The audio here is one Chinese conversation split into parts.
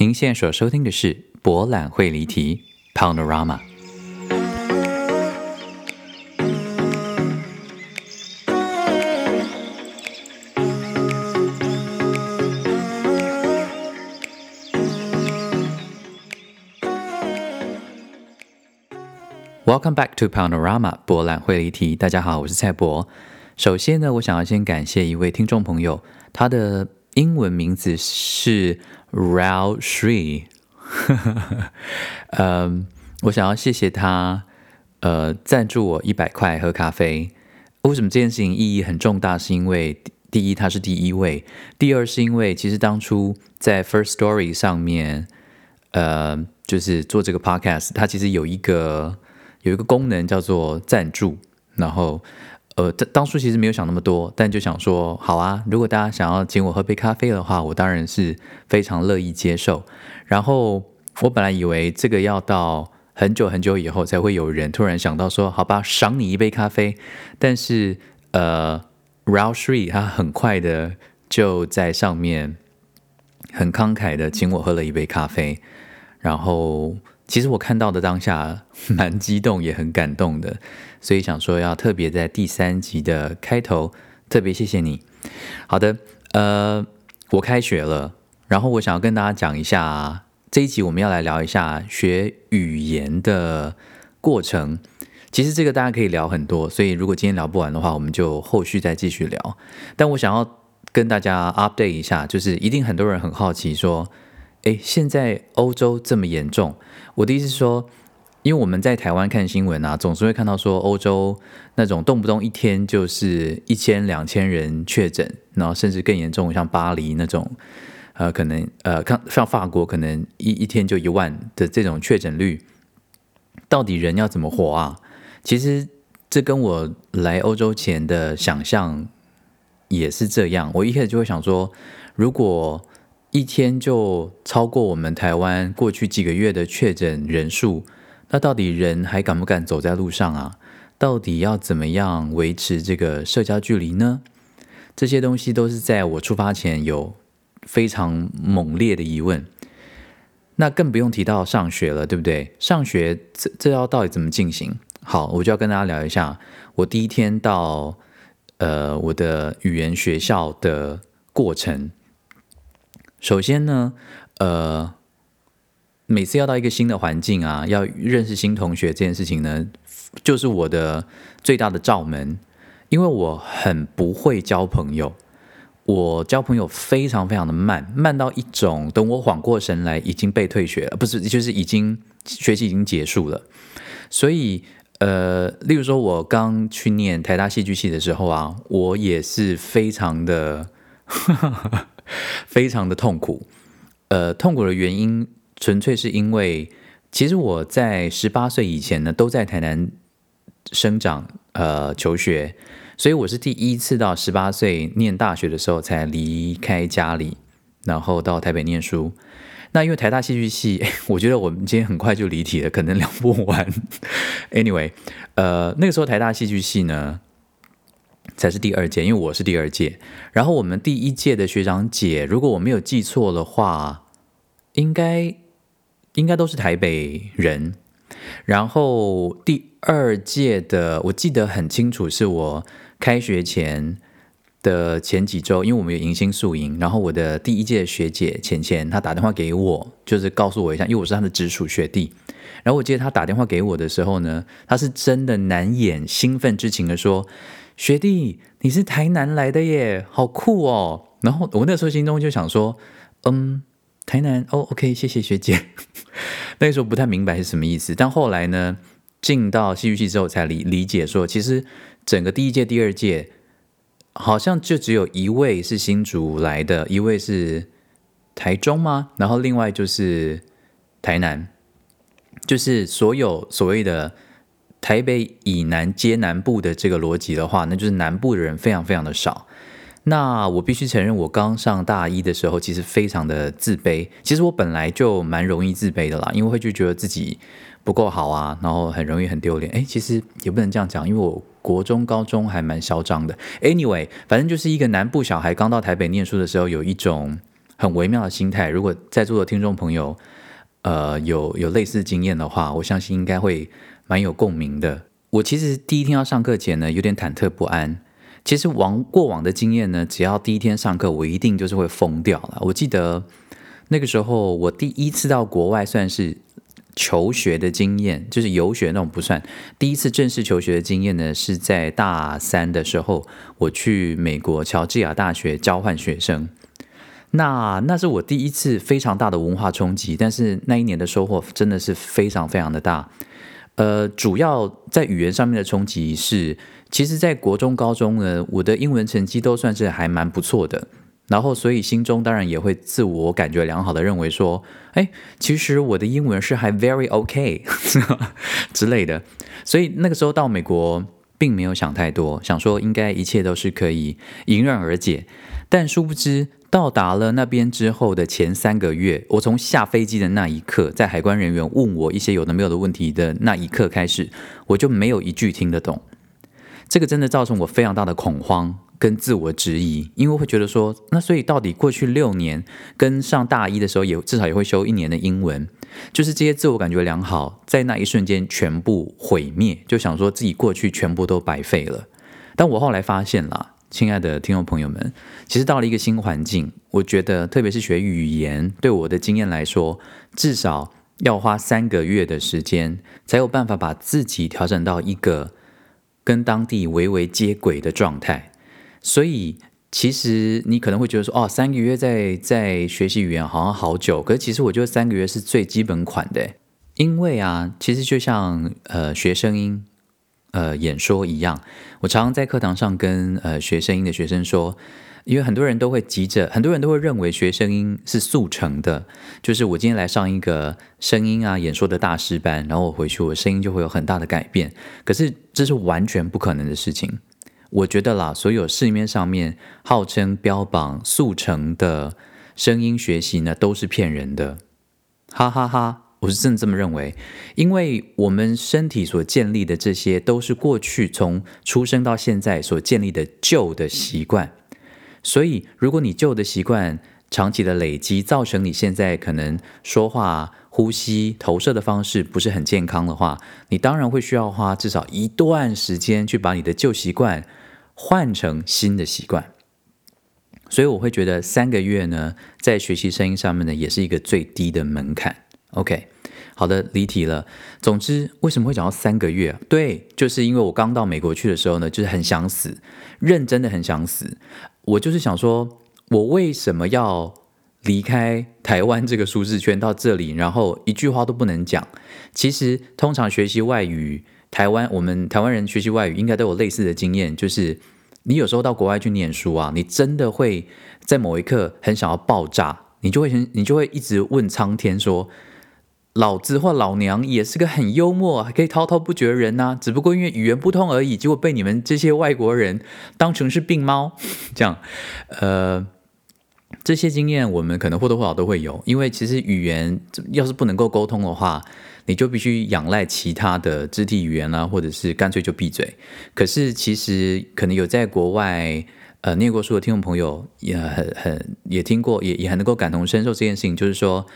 您现在所收听的是《博览会离题》（Panorama）。Welcome back to Panorama 博览会离题。大家好，我是蔡博。首先呢，我想要先感谢一位听众朋友，他的英文名字是 Rao Shree。嗯，我想要谢谢他，呃，赞助我一百块喝咖啡。为什么这件事情意义很重大？是因为第一，他是第一位；第二，是因为其实当初在 First Story 上面，呃，就是做这个 Podcast，它其实有一个。有一个功能叫做赞助，然后，呃，当初其实没有想那么多，但就想说，好啊，如果大家想要请我喝杯咖啡的话，我当然是非常乐意接受。然后我本来以为这个要到很久很久以后才会有人突然想到说，好吧，赏你一杯咖啡。但是，呃，Raw Three 他很快的就在上面很慷慨的请我喝了一杯咖啡，然后。其实我看到的当下蛮激动，也很感动的，所以想说要特别在第三集的开头特别谢谢你。好的，呃，我开学了，然后我想要跟大家讲一下这一集我们要来聊一下学语言的过程。其实这个大家可以聊很多，所以如果今天聊不完的话，我们就后续再继续聊。但我想要跟大家 update 一下，就是一定很多人很好奇说。哎，现在欧洲这么严重，我的意思是说，因为我们在台湾看新闻啊，总是会看到说欧洲那种动不动一天就是一千两千人确诊，然后甚至更严重，像巴黎那种，呃，可能呃，像像法国可能一一天就一万的这种确诊率，到底人要怎么活啊？其实这跟我来欧洲前的想象也是这样，我一开始就会想说，如果一天就超过我们台湾过去几个月的确诊人数，那到底人还敢不敢走在路上啊？到底要怎么样维持这个社交距离呢？这些东西都是在我出发前有非常猛烈的疑问。那更不用提到上学了，对不对？上学这这要到底怎么进行？好，我就要跟大家聊一下我第一天到呃我的语言学校的过程。首先呢，呃，每次要到一个新的环境啊，要认识新同学这件事情呢，就是我的最大的罩门，因为我很不会交朋友，我交朋友非常非常的慢，慢到一种，等我缓过神来，已经被退学了，不是，就是已经学习已经结束了。所以，呃，例如说，我刚去念台大戏剧系的时候啊，我也是非常的。非常的痛苦，呃，痛苦的原因纯粹是因为，其实我在十八岁以前呢，都在台南生长，呃，求学，所以我是第一次到十八岁念大学的时候才离开家里，然后到台北念书。那因为台大戏剧系，我觉得我们今天很快就离题了，可能聊不完。Anyway，呃，那个时候台大戏剧系呢。才是第二届，因为我是第二届。然后我们第一届的学长姐，如果我没有记错的话，应该应该都是台北人。然后第二届的，我记得很清楚，是我开学前的前几周，因为我们有迎新宿营。然后我的第一届学姐浅浅，她打电话给我，就是告诉我一下，因为我是她的直属学弟。然后我记得她打电话给我的时候呢，她是真的难掩兴奋之情的说。学弟，你是台南来的耶，好酷哦！然后我那时候心中就想说，嗯，台南哦，OK，谢谢学姐。那个时候不太明白是什么意思，但后来呢，进到戏剧系之后才理理解，说其实整个第一届、第二届好像就只有一位是新竹来的，一位是台中吗？然后另外就是台南，就是所有所谓的。台北以南接南部的这个逻辑的话，那就是南部的人非常非常的少。那我必须承认，我刚上大一的时候，其实非常的自卑。其实我本来就蛮容易自卑的啦，因为会就觉得自己不够好啊，然后很容易很丢脸。哎，其实也不能这样讲，因为我国中、高中还蛮嚣张的。Anyway，反正就是一个南部小孩刚到台北念书的时候，有一种很微妙的心态。如果在座的听众朋友，呃，有有类似经验的话，我相信应该会蛮有共鸣的。我其实第一天要上课前呢，有点忐忑不安。其实往过往的经验呢，只要第一天上课，我一定就是会疯掉了。我记得那个时候，我第一次到国外算是求学的经验，就是游学那种不算。第一次正式求学的经验呢，是在大三的时候，我去美国乔治亚大学交换学生。那那是我第一次非常大的文化冲击，但是那一年的收获真的是非常非常的大。呃，主要在语言上面的冲击是，其实，在国中、高中呢，我的英文成绩都算是还蛮不错的。然后，所以心中当然也会自我感觉良好的认为说，哎，其实我的英文是还 very OK 之类的。所以那个时候到美国，并没有想太多，想说应该一切都是可以迎刃而解。但殊不知。到达了那边之后的前三个月，我从下飞机的那一刻，在海关人员问我一些有的没有的问题的那一刻开始，我就没有一句听得懂。这个真的造成我非常大的恐慌跟自我质疑，因为会觉得说，那所以到底过去六年跟上大一的时候也至少也会修一年的英文，就是这些自我感觉良好，在那一瞬间全部毁灭，就想说自己过去全部都白费了。但我后来发现了。亲爱的听众朋友们，其实到了一个新环境，我觉得特别是学语言，对我的经验来说，至少要花三个月的时间，才有办法把自己调整到一个跟当地微微接轨的状态。所以，其实你可能会觉得说，哦，三个月在在学习语言好像好久，可是其实我觉得三个月是最基本款的，因为啊，其实就像呃学声音。呃，演说一样，我常常在课堂上跟呃学声音的学生说，因为很多人都会急着，很多人都会认为学声音是速成的，就是我今天来上一个声音啊演说的大师班，然后我回去我声音就会有很大的改变，可是这是完全不可能的事情。我觉得啦，所有市面上面号称标榜速成的声音学习呢，都是骗人的，哈哈哈。我是真的这么认为，因为我们身体所建立的这些都是过去从出生到现在所建立的旧的习惯，所以如果你旧的习惯长期的累积，造成你现在可能说话、呼吸、投射的方式不是很健康的话，你当然会需要花至少一段时间去把你的旧习惯换成新的习惯。所以我会觉得三个月呢，在学习声音上面呢，也是一个最低的门槛。OK，好的，离题了。总之，为什么会讲到三个月？对，就是因为我刚到美国去的时候呢，就是很想死，认真的很想死。我就是想说，我为什么要离开台湾这个舒适圈到这里，然后一句话都不能讲？其实，通常学习外语，台湾我们台湾人学习外语应该都有类似的经验，就是你有时候到国外去念书啊，你真的会在某一刻很想要爆炸，你就会很，你就会一直问苍天说。老子或老娘也是个很幽默、还可以滔滔不绝的人呐，只不过因为语言不通而已，结果被你们这些外国人当成是病猫。这样，呃，这些经验我们可能或多或少都会有，因为其实语言要是不能够沟通的话，你就必须仰赖其他的肢体语言啦，或者是干脆就闭嘴。可是其实可能有在国外呃念过书的听众朋友也很很也听过，也也很能够感同身受这件事情，就是说。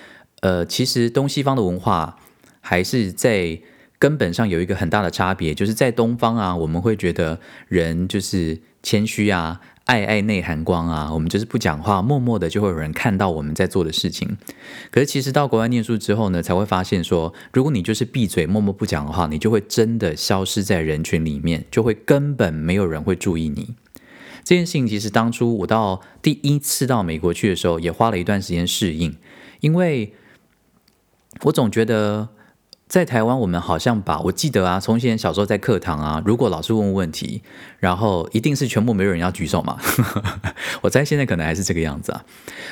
呃，其实东西方的文化还是在根本上有一个很大的差别，就是在东方啊，我们会觉得人就是谦虚啊，爱爱内涵光啊，我们就是不讲话，默默的就会有人看到我们在做的事情。可是其实到国外念书之后呢，才会发现说，如果你就是闭嘴默默不讲的话，你就会真的消失在人群里面，就会根本没有人会注意你。这件事情其实当初我到第一次到美国去的时候，也花了一段时间适应，因为。我总觉得在台湾，我们好像把我记得啊，从前小时候在课堂啊，如果老师问问题，然后一定是全部没有人要举手嘛。我猜现在可能还是这个样子啊。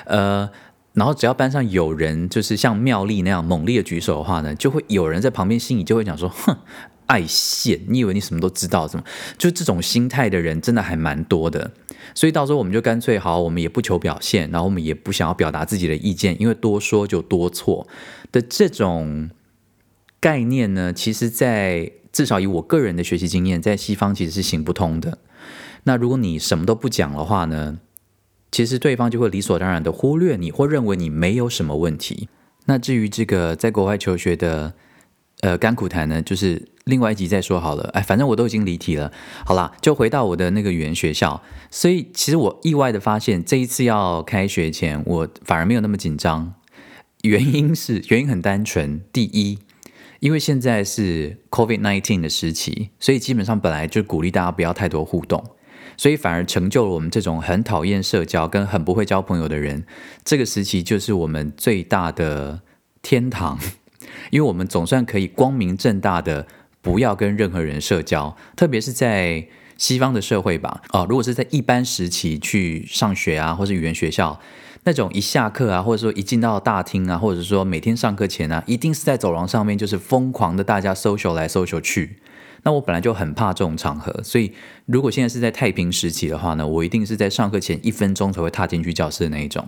呃，然后只要班上有人就是像妙丽那样猛烈的举手的话呢，就会有人在旁边心里就会讲说：“哼，爱现，你以为你什么都知道？怎么？就这种心态的人真的还蛮多的。所以到时候我们就干脆好，我们也不求表现，然后我们也不想要表达自己的意见，因为多说就多错。”的这种概念呢，其实，在至少以我个人的学习经验，在西方其实是行不通的。那如果你什么都不讲的话呢，其实对方就会理所当然的忽略你，或认为你没有什么问题。那至于这个在国外求学的呃甘苦谈呢，就是另外一集再说好了。哎，反正我都已经离题了。好啦，就回到我的那个语言学校。所以其实我意外的发现，这一次要开学前，我反而没有那么紧张。原因是原因很单纯，第一，因为现在是 COVID nineteen 的时期，所以基本上本来就鼓励大家不要太多互动。所以反而成就了我们这种很讨厌社交、跟很不会交朋友的人。这个时期就是我们最大的天堂，因为我们总算可以光明正大的不要跟任何人社交，特别是在西方的社会吧。哦，如果是在一般时期去上学啊，或是语言学校，那种一下课啊，或者说一进到大厅啊，或者说每天上课前啊，一定是在走廊上面就是疯狂的大家 social 来 social 去。那我本来就很怕这种场合，所以如果现在是在太平时期的话呢，我一定是在上课前一分钟才会踏进去教室的那一种。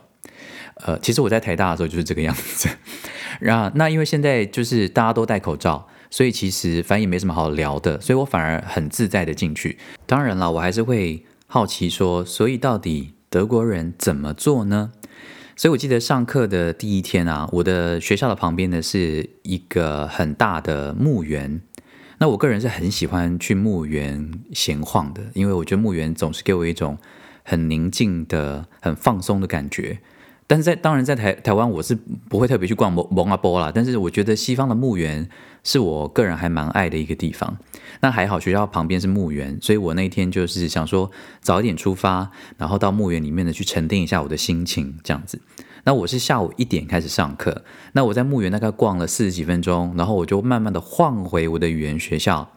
呃，其实我在台大的时候就是这个样子。然后，那因为现在就是大家都戴口罩，所以其实反正也没什么好聊的，所以我反而很自在的进去。当然了，我还是会好奇说，所以到底德国人怎么做呢？所以我记得上课的第一天啊，我的学校的旁边呢是一个很大的墓园。那我个人是很喜欢去墓园闲晃的，因为我觉得墓园总是给我一种很宁静的、很放松的感觉。但是在当然在台台湾，我是不会特别去逛蒙蒙阿波啦。但是我觉得西方的墓园是我个人还蛮爱的一个地方。那还好学校旁边是墓园，所以我那天就是想说早一点出发，然后到墓园里面呢去沉淀一下我的心情，这样子。那我是下午一点开始上课，那我在墓园大概逛了四十几分钟，然后我就慢慢的晃回我的语言学校，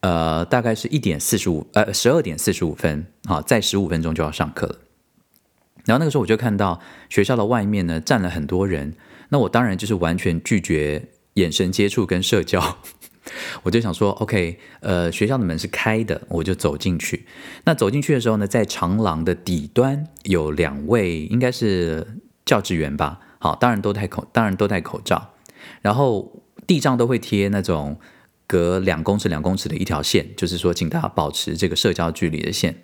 呃，大概是一点四十五，呃，十二点四十五分，好，在十五分钟就要上课了。然后那个时候我就看到学校的外面呢站了很多人，那我当然就是完全拒绝眼神接触跟社交，我就想说，OK，呃，学校的门是开的，我就走进去。那走进去的时候呢，在长廊的底端有两位，应该是。教职员吧，好，当然都戴口，当然都戴口罩，然后地上都会贴那种隔两公尺、两公尺的一条线，就是说，请大家保持这个社交距离的线。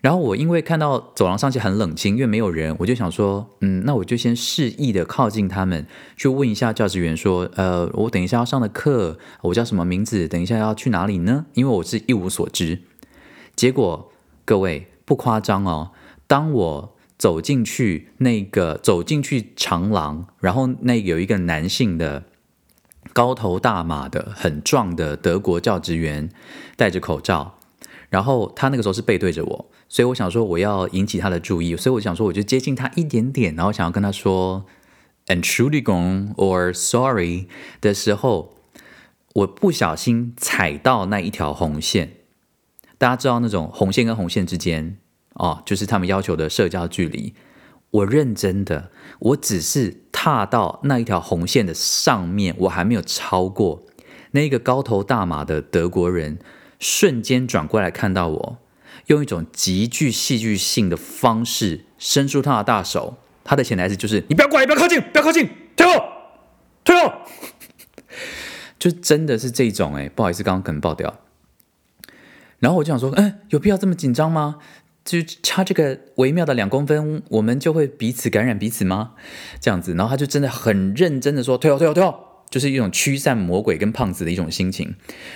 然后我因为看到走廊上去很冷清，因为没有人，我就想说，嗯，那我就先示意的靠近他们，去问一下教职员说，呃，我等一下要上的课，我叫什么名字？等一下要去哪里呢？因为我是一无所知。结果各位不夸张哦，当我。走进去，那个走进去长廊，然后那有一个男性的高头大马的很壮的德国教职员，戴着口罩，然后他那个时候是背对着我，所以我想说我要引起他的注意，所以我想说我就接近他一点点，然后想要跟他说 “Entschuldigung” or “Sorry” 的时候，我不小心踩到那一条红线，大家知道那种红线跟红线之间。哦，就是他们要求的社交距离。我认真的，我只是踏到那一条红线的上面，我还没有超过。那个高头大马的德国人瞬间转过来看到我，用一种极具戏剧性的方式伸出他的大手。他的潜台词就是：“你不要过来，不要靠近，不要靠近，退后，退后。”就真的是这种哎，不好意思，刚刚可能爆掉。然后我就想说，嗯，有必要这么紧张吗？就差这个微妙的两公分，我们就会彼此感染彼此吗？这样子，然后他就真的很认真的说：“退后，退后，退后！”就是一种驱散魔鬼跟胖子的一种心情。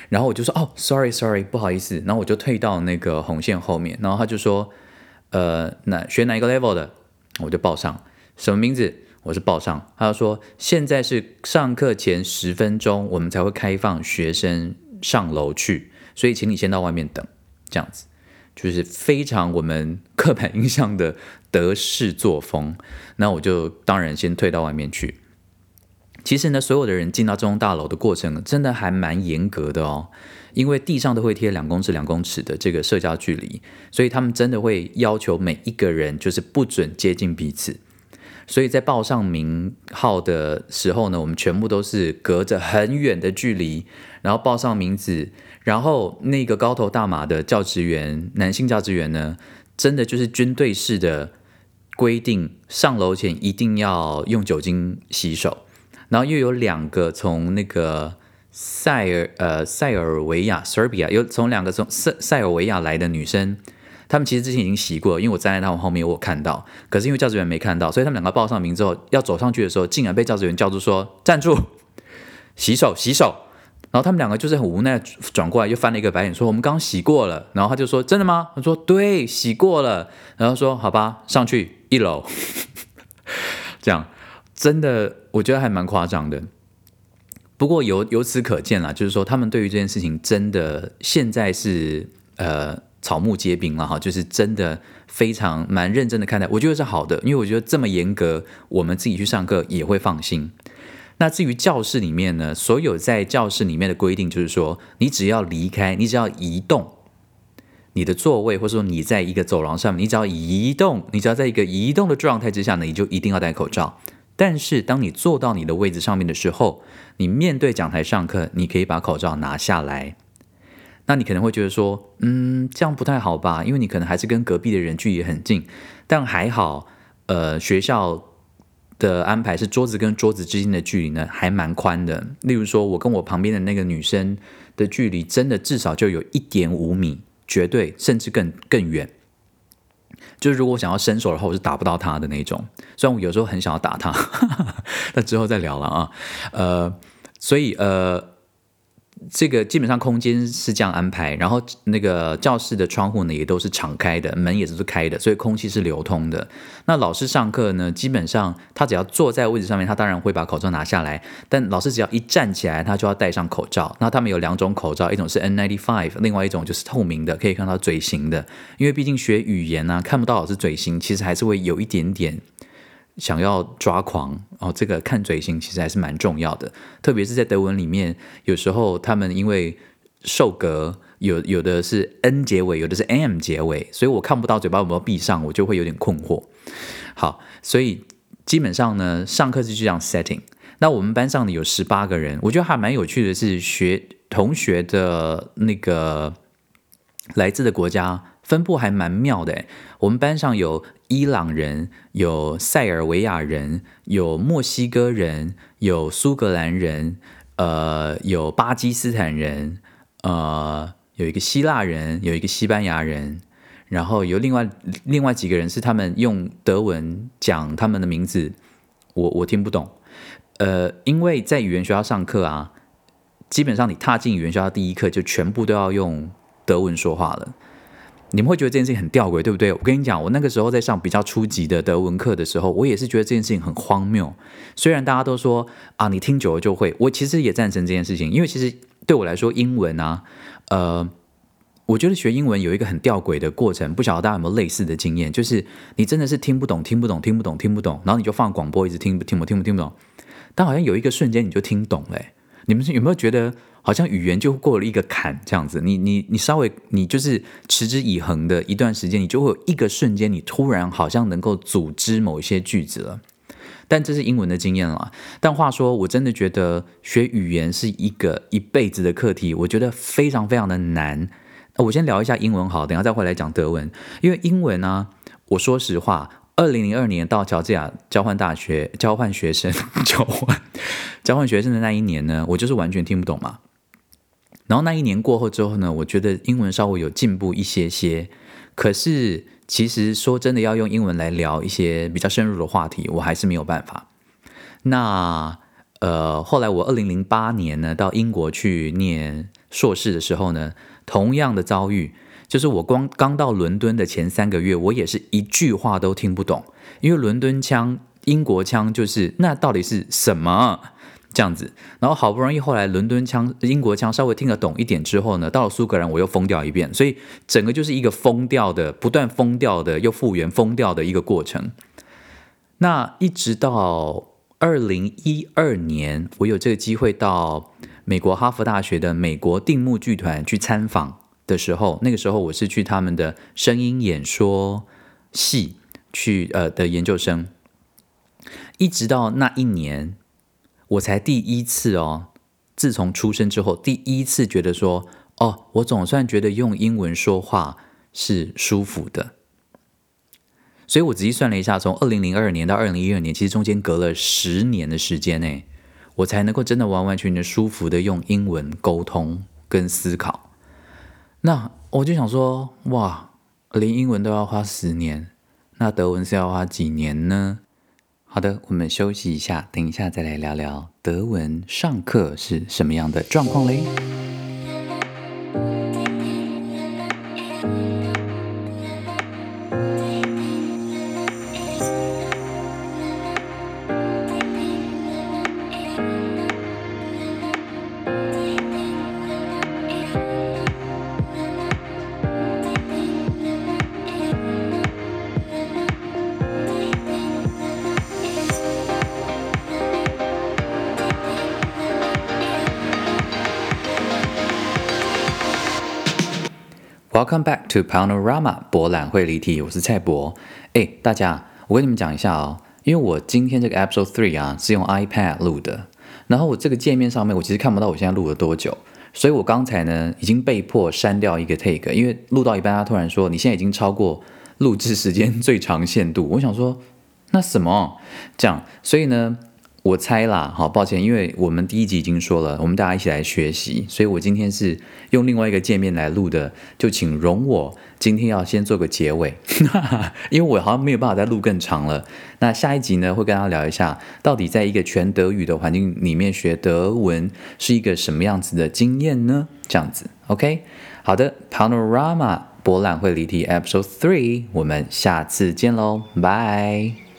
然后我就说：“哦，sorry，sorry，不好意思。”然后我就退到那个红线后面。然后他就说：“呃，哪学哪一个 level 的？”我就报上什么名字，我是报上。他就说：“现在是上课前十分钟，我们才会开放学生上楼去，所以请你先到外面等。”这样子。就是非常我们刻板印象的德式作风，那我就当然先退到外面去。其实呢，所有的人进到这栋大楼的过程，真的还蛮严格的哦，因为地上都会贴两公尺、两公尺的这个社交距离，所以他们真的会要求每一个人就是不准接近彼此。所以在报上名号的时候呢，我们全部都是隔着很远的距离，然后报上名字。然后那个高头大马的教职员，男性教职员呢，真的就是军队式的规定，上楼前一定要用酒精洗手。然后又有两个从那个塞尔呃塞尔维亚 （Serbia） 有从两个从塞塞尔维亚来的女生，他们其实之前已经洗过，因为我站在他们后面，我看到。可是因为教职员没看到，所以他们两个报上名之后，要走上去的时候，竟然被教职员叫住说：“站住，洗手，洗手。”然后他们两个就是很无奈转过来，又翻了一个白眼说：“我们刚洗过了。”然后他就说：“真的吗？”他说：“对，洗过了。”然后说：“好吧，上去一楼。”这样真的，我觉得还蛮夸张的。不过由由此可见啦，就是说他们对于这件事情真的现在是呃草木皆兵了哈，就是真的非常蛮认真的看待，我觉得是好的，因为我觉得这么严格，我们自己去上课也会放心。那至于教室里面呢，所有在教室里面的规定就是说，你只要离开，你只要移动你的座位，或者说你在一个走廊上面，你只要移动，你只要在一个移动的状态之下呢，你就一定要戴口罩。但是当你坐到你的位置上面的时候，你面对讲台上课，你可以把口罩拿下来。那你可能会觉得说，嗯，这样不太好吧？因为你可能还是跟隔壁的人距离很近。但还好，呃，学校。的安排是桌子跟桌子之间的距离呢，还蛮宽的。例如说，我跟我旁边的那个女生的距离，真的至少就有一点五米，绝对甚至更更远。就是如果我想要伸手的话，我是打不到他的那种。虽然我有时候很想要打他，那之后再聊了啊。呃，所以呃。这个基本上空间是这样安排，然后那个教室的窗户呢也都是敞开的，门也都是开的，所以空气是流通的。那老师上课呢，基本上他只要坐在位置上面，他当然会把口罩拿下来，但老师只要一站起来，他就要戴上口罩。那他们有两种口罩，一种是 N95，另外一种就是透明的，可以看到嘴型的。因为毕竟学语言呢，看不到老师嘴型，其实还是会有一点点。想要抓狂哦，这个看嘴型其实还是蛮重要的，特别是在德文里面，有时候他们因为受格有有的是 n 结尾，有的是 m 结尾，所以我看不到嘴巴有没有闭上，我就会有点困惑。好，所以基本上呢，上课是这样 setting。那我们班上呢有十八个人，我觉得还蛮有趣的是学同学的那个来自的国家。分布还蛮妙的，我们班上有伊朗人，有塞尔维亚人，有墨西哥人，有苏格兰人，呃，有巴基斯坦人，呃，有一个希腊人，有一个西班牙人，然后有另外另外几个人是他们用德文讲他们的名字，我我听不懂，呃，因为在语言学校上课啊，基本上你踏进语言学校第一课就全部都要用德文说话了。你们会觉得这件事情很吊诡，对不对？我跟你讲，我那个时候在上比较初级的德文课的时候，我也是觉得这件事情很荒谬。虽然大家都说啊，你听久了就会，我其实也赞成这件事情，因为其实对我来说，英文啊，呃，我觉得学英文有一个很吊诡的过程，不晓得大家有没有类似的经验，就是你真的是听不懂，听不懂，听不懂，听不懂，然后你就放广播一直听，听不听不听不懂，但好像有一个瞬间你就听懂了。你们是有没有觉得？好像语言就过了一个坎，这样子，你你你稍微你就是持之以恒的一段时间，你就会有一个瞬间，你突然好像能够组织某一些句子了。但这是英文的经验了。但话说，我真的觉得学语言是一个一辈子的课题，我觉得非常非常的难。我先聊一下英文好，等下再回来讲德文。因为英文呢，我说实话，二零零二年到乔治亚交换大学交换学生 交换交换学生的那一年呢，我就是完全听不懂嘛。然后那一年过后之后呢，我觉得英文稍微有进步一些些。可是其实说真的，要用英文来聊一些比较深入的话题，我还是没有办法。那呃，后来我二零零八年呢到英国去念硕士的时候呢，同样的遭遇，就是我光刚到伦敦的前三个月，我也是一句话都听不懂，因为伦敦腔、英国腔就是那到底是什么？这样子，然后好不容易后来伦敦腔、英国腔稍微听得懂一点之后呢，到了苏格兰我又疯掉一遍，所以整个就是一个疯掉的、不断疯掉的又复原疯掉的一个过程。那一直到二零一二年，我有这个机会到美国哈佛大学的美国定目剧团去参访的时候，那个时候我是去他们的声音演说系去呃的研究生，一直到那一年。我才第一次哦，自从出生之后，第一次觉得说，哦，我总算觉得用英文说话是舒服的。所以我仔细算了一下，从二零零二年到二零一二年，其实中间隔了十年的时间内，我才能够真的完完全全舒服的用英文沟通跟思考。那我就想说，哇，连英文都要花十年，那德文是要花几年呢？好的，我们休息一下，等一下再来聊聊德文上课是什么样的状况嘞。Welcome back to Panorama 博览会离题，我是蔡博。哎，大家，我跟你们讲一下哦，因为我今天这个 Episode Three 啊是用 iPad 录的，然后我这个界面上面我其实看不到我现在录了多久，所以我刚才呢已经被迫删掉一个 take，因为录到一半他突然说你现在已经超过录制时间最长限度，我想说那什么这样，所以呢。我猜啦，好抱歉，因为我们第一集已经说了，我们大家一起来学习，所以我今天是用另外一个界面来录的，就请容我今天要先做个结尾，因为我好像没有办法再录更长了。那下一集呢，会跟大家聊一下，到底在一个全德语的环境里面学德文是一个什么样子的经验呢？这样子，OK，好的，Panorama 博览会离题 Episode Three，我们下次见喽，拜。